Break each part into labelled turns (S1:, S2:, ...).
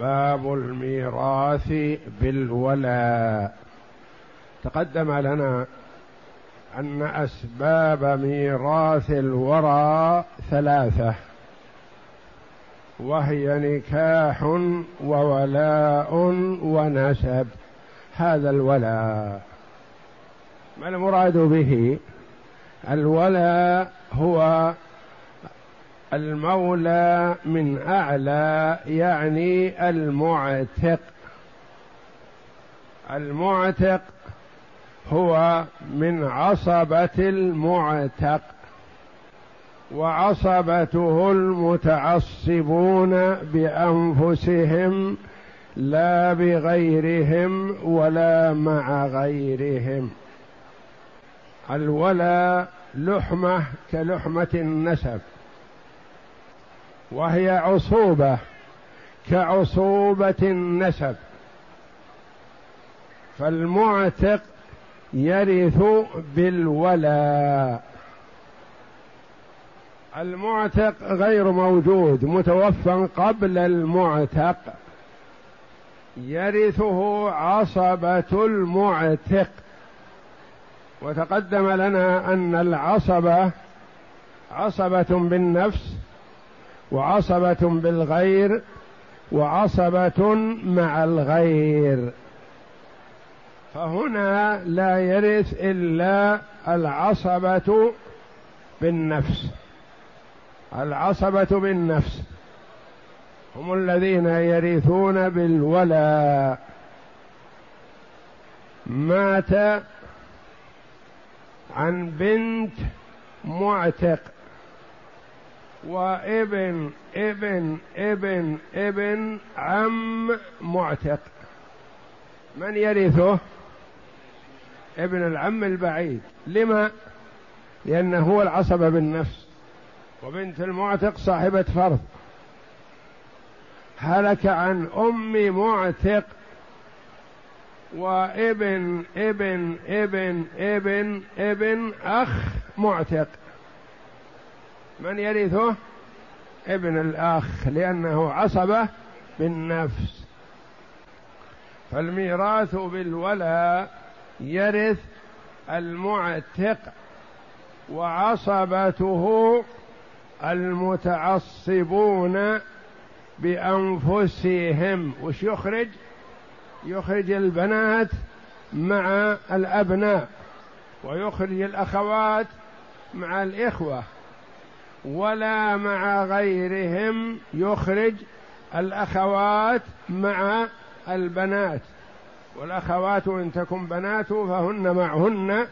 S1: باب الميراث بالولاء. تقدم لنا أن أسباب ميراث الورى ثلاثة. وهي نكاح وولاء ونسب. هذا الولاء. ما المراد به؟ الولاء هو المولى من أعلى يعني المعتق. المعتق هو من عصبة المعتق وعصبته المتعصبون بأنفسهم لا بغيرهم ولا مع غيرهم. الولا لحمة كلحمة النسب. وهي عصوبة كعصوبة النسب. فالمعتق يرث بالولاء. المعتق غير موجود متوفى قبل المعتق. يرثه عصبة المعتق. وتقدم لنا أن العصبة عصبة بالنفس وعصبة بالغير وعصبة مع الغير. فهنا لا يرث إلا العصبة بالنفس. العصبة بالنفس. هم الذين يرثون بالولاء مات عن بنت معتق. وإبن إبن إبن إبن عم معتق. من يرثه؟ ابن العم البعيد. لما؟ لأنه هو العصبة بالنفس. وبنت المعتق صاحبة فرض. هلك عن أم معتق. وإبن إبن إبن إبن إبن أخ معتق. من يرثه؟ ابن الأخ لأنه عصبة بالنفس. فالميراث بالولاء يرث المعتق وعصبته المتعصبون بأنفسهم. وش يخرج؟ يخرج البنات مع الأبناء ويخرج الأخوات مع الإخوة. ولا مع غيرهم يخرج الأخوات مع البنات. والأخوات إن تكن بنات فهن معهن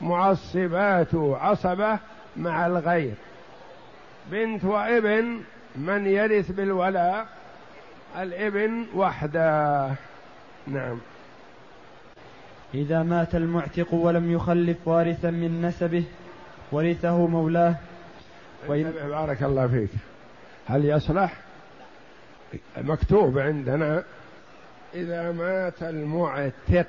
S1: معصبات عصبة مع الغير. بنت وابن من يرث بالولاء الابن وحده. نعم.
S2: إذا مات المعتق ولم يخلف وارثا من نسبه ورثه مولاه
S1: وإن بارك الله فيك. هل يصلح؟ مكتوب عندنا إذا مات المعتق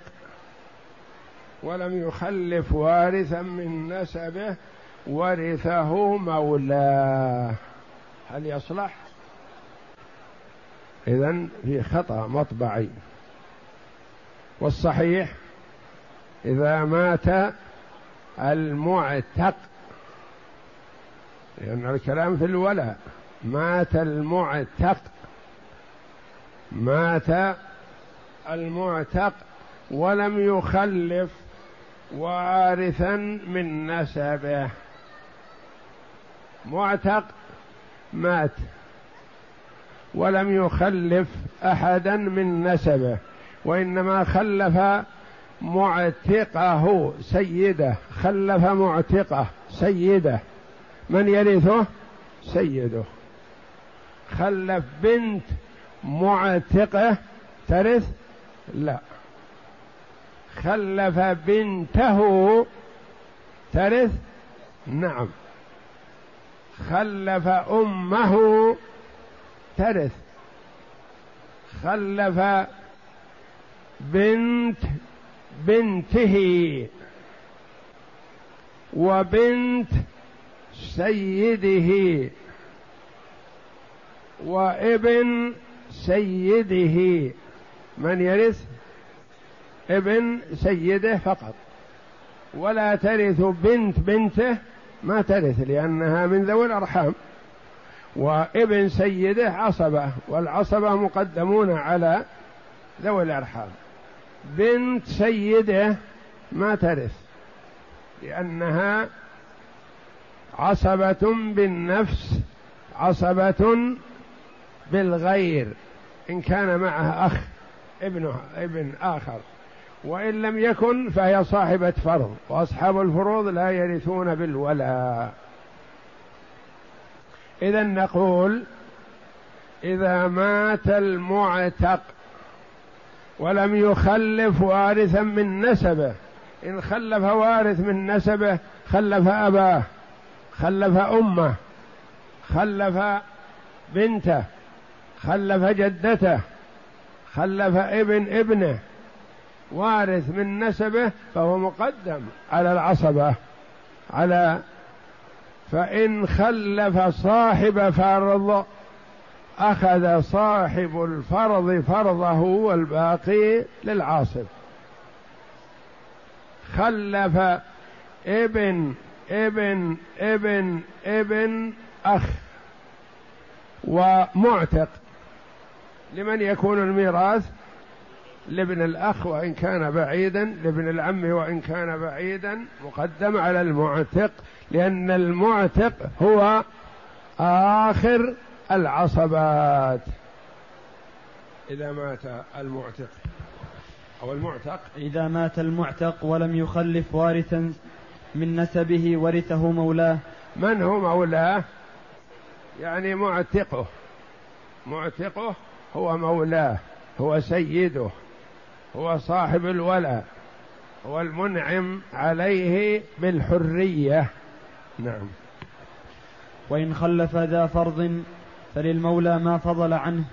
S1: ولم يخلف وارثا من نسبه ورثه مولاه. هل يصلح؟ إذا في خطأ مطبعي. والصحيح إذا مات المعتق لأن الكلام في الولاء. مات المعتق. مات المعتق ولم يخلف وارثا من نسبه. معتق مات ولم يخلف أحدا من نسبه وإنما خلف معتقه سيده. خلف معتقه سيده. من يرثه؟ سيده. خلف بنت معتقة ترث؟ لا. خلف بنته ترث؟ نعم. خلف أمه ترث. خلف بنت بنته. وبنت سيده وابن سيده. من يرث ابن سيده فقط. ولا ترث بنت بنته ما ترث لأنها من ذوي الأرحام. وابن سيده عصبة والعصبة مقدمون على ذوي الأرحام. بنت سيده ما ترث لأنها عصبة بالنفس عصبة بالغير إن كان معها أخ ابنه ابن آخر. وإن لم يكن فهي صاحبة فرض وأصحاب الفروض لا يرثون بالولاء. إذا نقول إذا مات المعتق ولم يخلف وارثا من نسبه إن خلف وارث من نسبه خلف أباه. خلف أمه خلف بنته خلف جدته خلف ابن ابنه. وارث من نسبه فهو مقدم على العصبة على فإن خلف صاحب فرض أخذ صاحب الفرض فرضه والباقي للعاصب. خلف ابن ابن ابن ابن أخ ومعتق. لمن يكون الميراث؟ لابن الأخ وإن كان بعيدا لابن العم وإن كان بعيدا. مقدم على المعتق لأن المعتق هو آخر العصبات. إذا مات المعتق. أو المعتق؟
S2: إذا مات المعتق ولم يخلف وارثا من نسبه ورثه مولاه.
S1: من هو مولاه؟ يعني معتقه. معتقه هو مولاه هو سيده هو صاحب الولاء هو المنعم عليه بالحرية. نعم.
S2: وإن خلف ذا فرض فللمولى ما فضل عنه.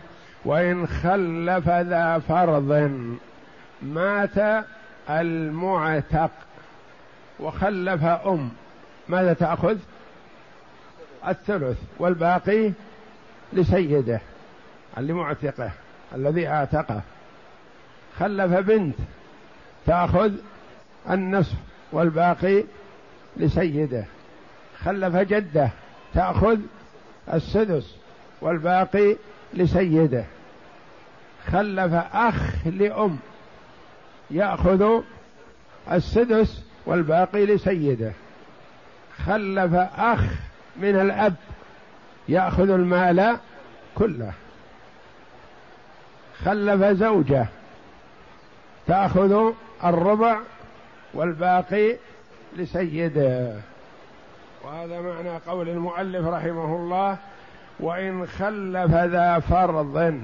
S1: وإن خلف ذا فرض مات المعتق. وخلف أم. ماذا تأخذ؟ الثلث والباقي لسيده لمعتقه الذي اعتقه. خلف بنت تأخذ النصف والباقي لسيده. خلف جده تأخذ السدس والباقي لسيده. خلف أخ لأم يأخذ السدس والباقي لسيده. خلف أخ من الأب يأخذ المال كله. خلف زوجة تأخذ الربع والباقي لسيده. وهذا معنى قول المؤلف رحمه الله وإن خلف ذا فرض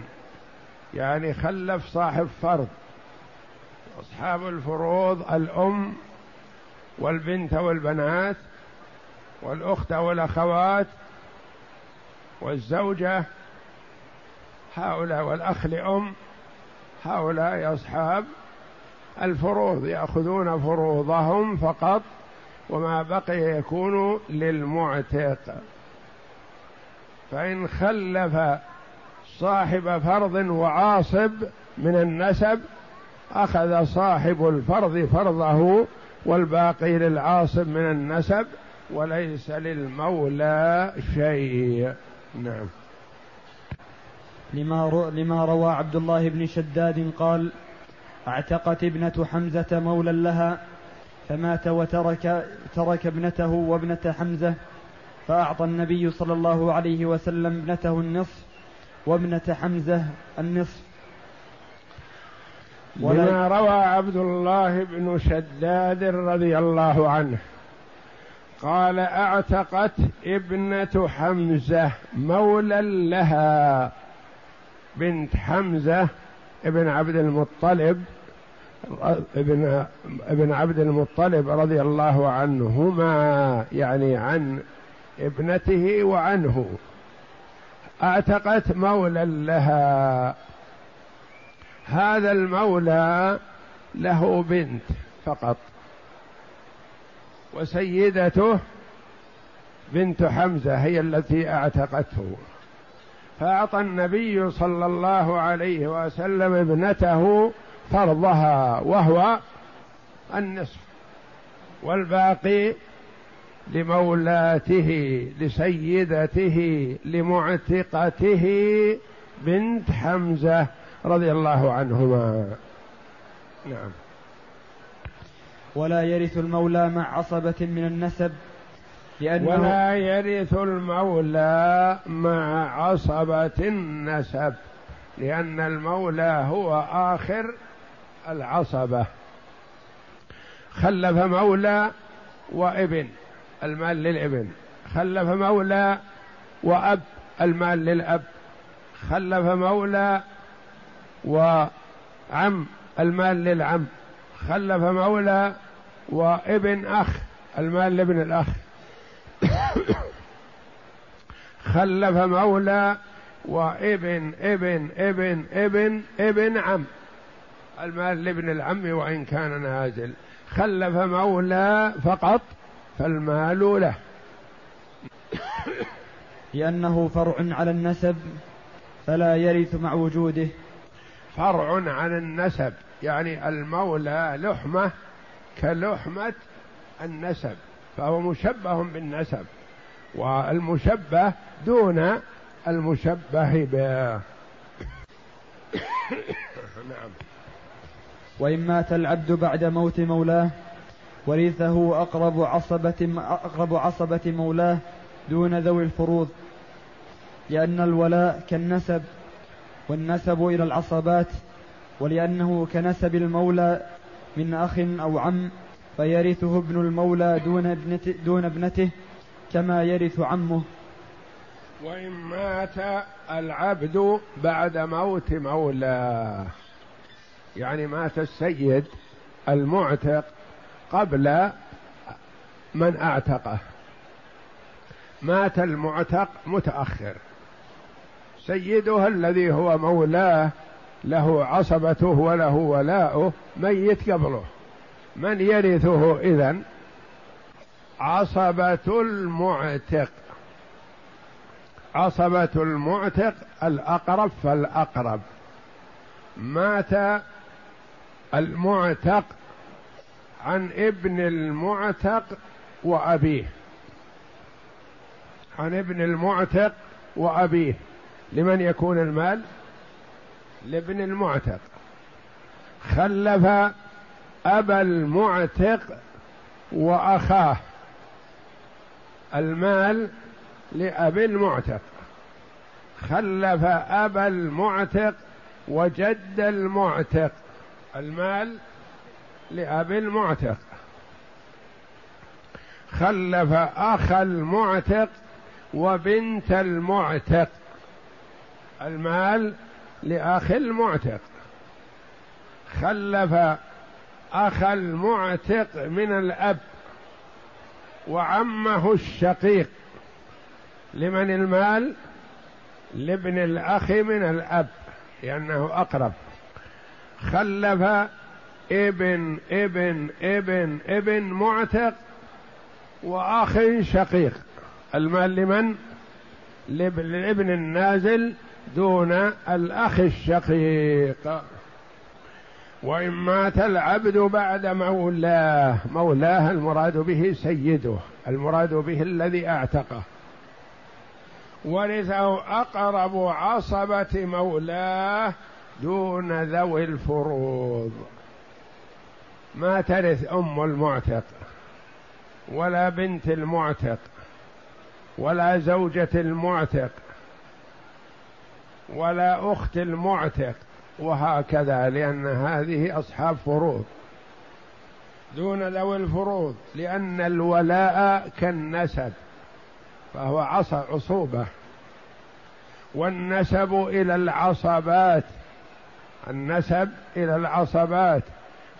S1: يعني خلف صاحب فرض. أصحاب الفروض الأم والبنت والبنات والأخت والأخوات والزوجة هؤلاء والأخ لأم هؤلاء أصحاب الفروض يأخذون فروضهم فقط وما بقي يكون للمعتق. فإن خلف صاحب فرض وعاصب من النسب أخذ صاحب الفرض فرضه والباقي للعاصب من النسب وليس للمولى شيء. نعم.
S2: لما, لما روى عبد الله بن شداد قال اعتقت ابنة حمزة مولا لها فمات وترك ترك ابنته وابنة حمزة فأعطى النبي صلى الله عليه وسلم ابنته النصف وابنة حمزة النصف.
S1: لما روى عبد الله بن شداد رضي الله عنه. قال اعتقت ابنة حمزة مولا لها. بنت حمزة ابن عبد المطلب ابن ابن عبد المطلب رضي الله عنهما يعني عن ابنته وعنه. اعتقت مولى لها. هذا المولى له بنت فقط وسيدته بنت حمزة هي التي أعتقته. فأعطى النبي صلى الله عليه وسلم ابنته فرضها وهو النصف والباقي لمولاته لسيدته لمعتقته بنت حمزة. رضي الله عنهما. نعم.
S2: ولا يرث المولى مع عصبة من النسب
S1: لأنه ولا يرث المولى مع عصبة النسب لأن المولى هو آخر العصبة. خلف مولى وابن المال للابن. خلف مولى وأب المال للأب. خلف مولى وعم المال للعم. خلف مولى وابن أخ المال لابن الأخ. خلف مولى وابن ابن ابن ابن ابن عم. المال لابن العم وإن كان نازل. خلف مولى فقط فالمال له.
S2: لأنه فرع على النسب فلا يرث مع وجوده.
S1: فرع عن النسب. يعني المولى لحمة كلحمة النسب فهو مشبه بالنسب والمشبه دون المشبه به
S2: نعم. وإن مات العبد بعد موت مولاه ورثه أقرب عصبة أقرب عصبة مولاه دون ذوي الفروض لأن الولاء كالنسب والنسب إلى العصبات ولأنه كنسب المولى من أخ أو عم فيرثه ابن المولى دون ابنته, دون ابنته كما يرث عمه.
S1: وإن مات العبد بعد موت مولاه. يعني مات السيد المعتق قبل من اعتقه. مات المعتق متأخر. سيده الذي هو مولاه له عصبته وله ولاؤه ميت قبله. من يرثه إذن؟ عصبة المعتق. عصبة المعتق الأقرب فالأقرب. مات المعتق عن ابن المعتق وأبيه. عن ابن المعتق وأبيه. لمن يكون المال؟ لابن المعتق. خلف أبا المعتق وأخاه. المال لأبي المعتق. خلف أبا المعتق وجد المعتق. المال لأبي المعتق. خلف أخ المعتق وبنت المعتق. المال لأخ المعتق. خلف أخ المعتق من الأب وعمه الشقيق. لمن المال؟ لابن الأخ من الأب لأنه أقرب. خلف ابن ابن ابن ابن معتق وأخ شقيق. المال لمن؟ لابن النازل دون الأخ الشقيق. وإن مات العبد بعد مولاه مولاه المراد به سيده المراد به الذي أعتقه. ورثه أقرب عصبة مولاه دون ذوي الفروض. ما ترث أم المعتق ولا بنت المعتق ولا زوجة المعتق ولا أخت المعتق وهكذا لأن هذه أصحاب فروض. دون ذوي الفروض لأن الولاء كالنسب فهو عصبة والنسب إلى العصبات النسب إلى العصبات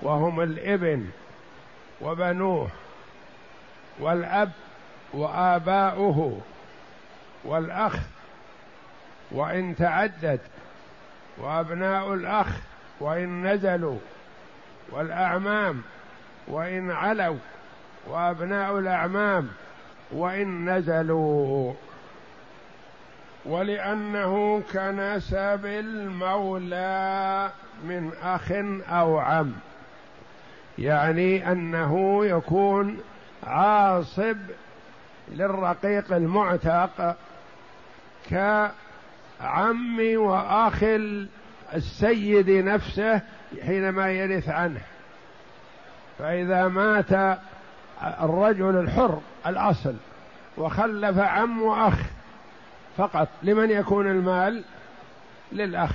S1: وهم الإبن وبنوه والأب وآباؤه والأخ وإن تعدد وأبناء الأخ وإن نزلوا والأعمام وإن علوا وأبناء الأعمام وإن نزلوا ولأنه كنسب المولى من أخ أو عم. يعني أنه يكون عاصب للرقيق المعتق كعم واخ السيد نفسه حينما يرث عنه. فإذا مات الرجل الحر الأصل وخلف عم وأخ فقط لمن يكون المال؟ للأخ.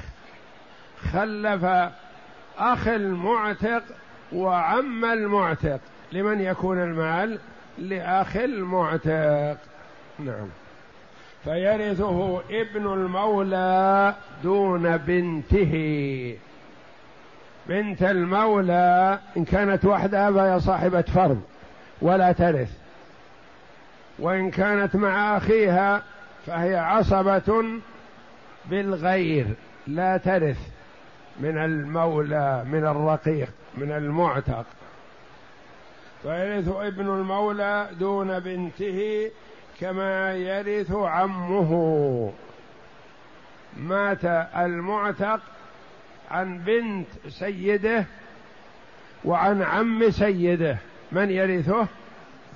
S1: خلف أخ المعتق وعم المعتق لمن يكون المال؟ لأخ المعتق. نعم. فيرثه ابن المولى دون بنته. بنت المولى إن كانت وحدها فهي صاحبة فرض ولا ترث. وإن كانت مع أخيها فهي عصبة بالغير لا ترث من المولى من الرقيق من المعتق. فيرث ابن المولى دون بنته كما يرث عمه. مات المعتق عن بنت سيده وعن عم سيده. من يرثه؟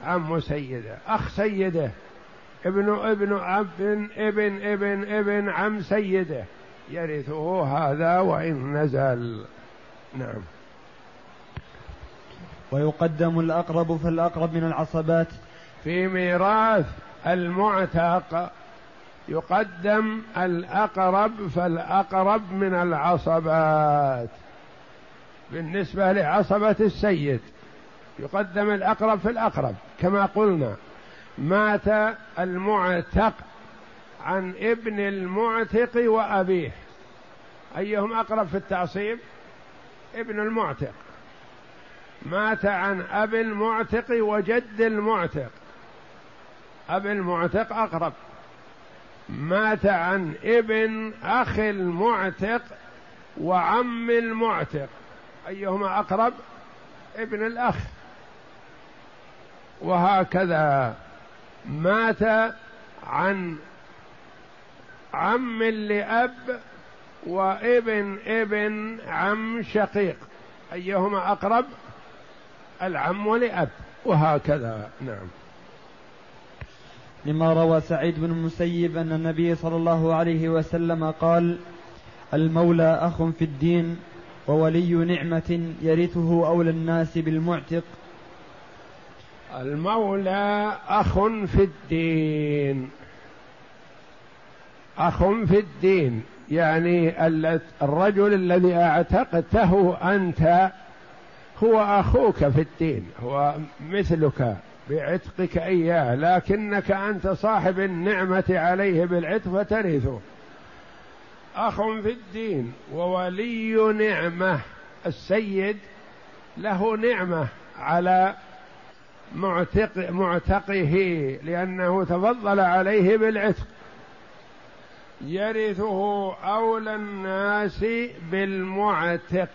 S1: عم سيده. أخ سيده. ابن ابن ابن ابن ابن ابن عم سيده. يرثه هذا وإن نزل. نعم.
S2: ويقدم الأقرب فالأقرب من العصبات.
S1: في ميراث المعتق يقدم الأقرب فالأقرب من العصبات. بالنسبة لعصبة السيد يقدم الأقرب في الأقرب. كما قلنا مات المعتق عن ابن المعتق وأبيه. أيهم أقرب في التعصيب؟ ابن المعتق. مات عن أب المعتق وجد المعتق. أب المعتق أقرب. مات عن ابن أخ المعتق وعم المعتق. أيهما أقرب؟ ابن الأخ. وهكذا. مات عن عم لأب وابن ابن عم شقيق. أيهما أقرب؟ العم لأب. وهكذا. نعم.
S2: لما روى سعيد بن المسيب أن النبي صلى الله عليه وسلم قال المولى أخ في الدين وولي نعمة يرثه أولى الناس بالمعتق.
S1: المولى أخ في الدين. أخ في الدين يعني الرجل الذي اعتقته أنت هو أخوك في الدين هو مثلك. بعتقك إياه لكنك أنت صاحب النعمة عليه بالعتق فترثه. أخ في الدين وولي نعمة السيد له نعمة على معتق معتقه لأنه تفضل عليه بالعتق. يرثه أولى الناس بالمعتق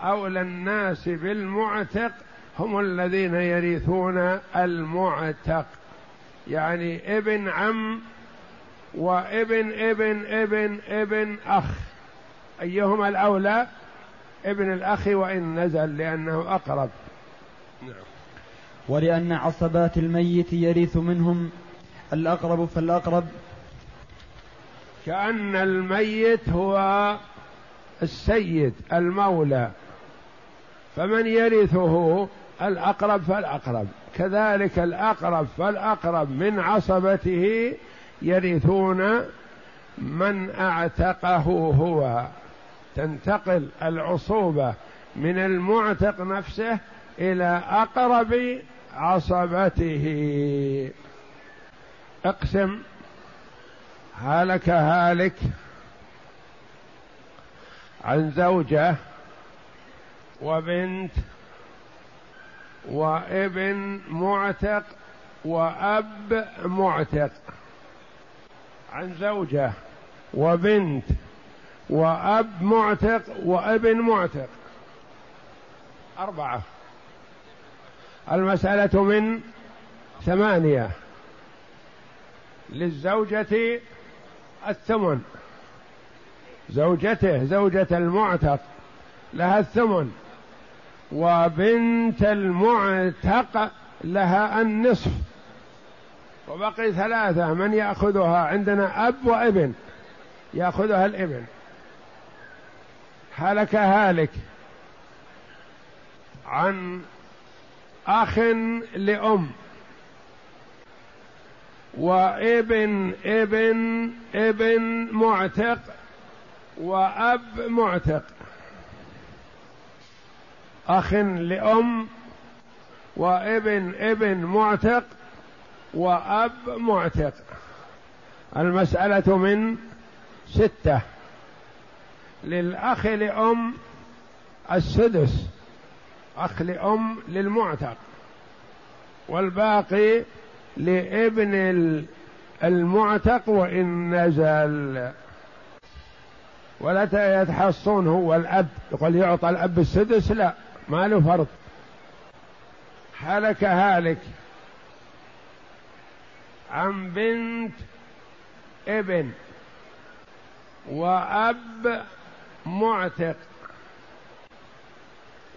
S1: أولى الناس بالمعتق هم الذين يرثون المعتق. يعني ابن عم وابن ابن ابن ابن أخ. أيهما الأولى؟ ابن الأخ وإن نزل لأنه أقرب.
S2: نعم. ولأن عصبات الميت يرث منهم الأقرب فالأقرب.
S1: كأن الميت هو السيد المولى. فمن يرثه؟ الأقرب فالأقرب. كذلك الأقرب فالأقرب من عصبته يرثون من أعتقه هو. تنتقل العصوبة من المعتق نفسه إلى أقرب عصبته. اقسم. هلك هالك عن زوجة وبنت وابن معتق وأب معتق. عن زوجة وبنت وأب معتق وابن معتق. أربعة. المسألة من ثمانية. للزوجة الثمن. زوجته زوجة المعتق لها الثمن. وبنت المعتق لها النصف وبقي ثلاثة من يأخذها؟ عندنا أب وابن يأخذها الابن. هلك هالك. عن أخ لأم. وابن ابن ابن معتق وأب معتق. أخ لأم وابن ابن معتق وأب معتق. المسألة من ستة. للأخ لأم السدس أخ لأم للمعتق. والباقي لابن المعتق وإن نزل. ولا يتحصون هو الأب. يقول يعطى الأب السدس؟ لا. ما له فرض. هلك هالك. عن بنت ابن وأب معتق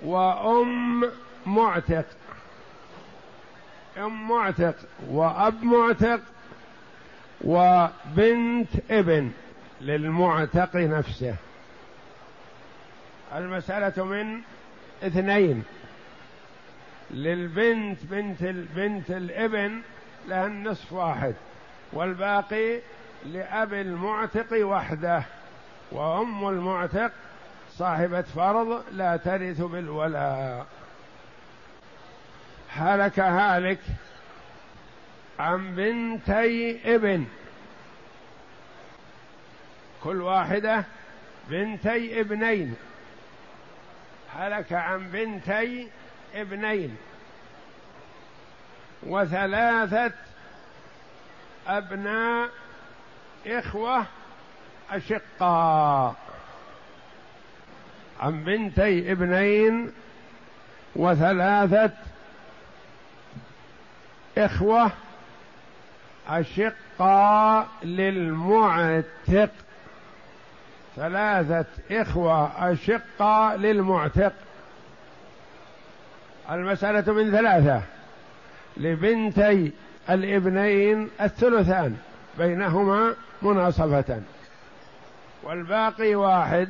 S1: وأم معتق. أم معتق وأب معتق وبنت ابن للمعتق نفسه. المسألة من اثنين. للبنت بنت البنت الابن لها النصف واحد والباقي لأب المعتق وحده وأم المعتق صاحبة فرض لا ترث بالولاء هلك هالك عن بنتي ابن. كل واحدة بنتي ابنين. هلك عن بنتي ابنين وثلاثة أبناء إخوة أشقاء. عن بنتي ابنين وثلاثة إخوة أشقاء للمعتق. ثلاثة إخوة أشقاء للمعتق. المسألة من ثلاثة. لبنتي الابنين الثلثان بينهما مناصفة والباقي واحد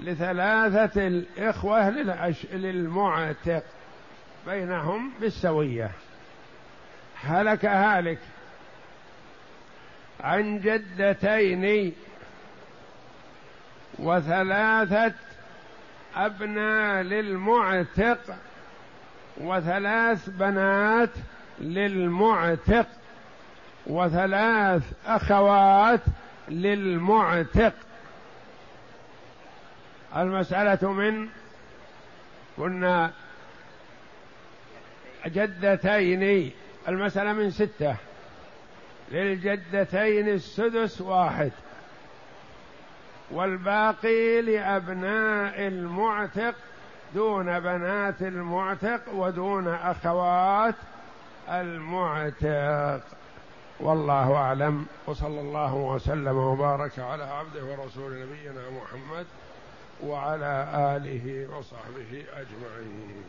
S1: لثلاثة الإخوة للمعتق بينهم بالسوية. هلك هالك. عن جدتين وثلاثة أبناء للمعتق وثلاث بنات للمعتق وثلاث أخوات للمعتق. المسألة من قلنا جدتين المسألة من ستة. للجدتين السدس واحد. والباقي لأبناء المعتق دون بنات المعتق ودون أخوات المعتق. والله أعلم وصلى الله وسلم وبارك على عبده ورسول نبينا محمد وعلى آله وصحبه أجمعين.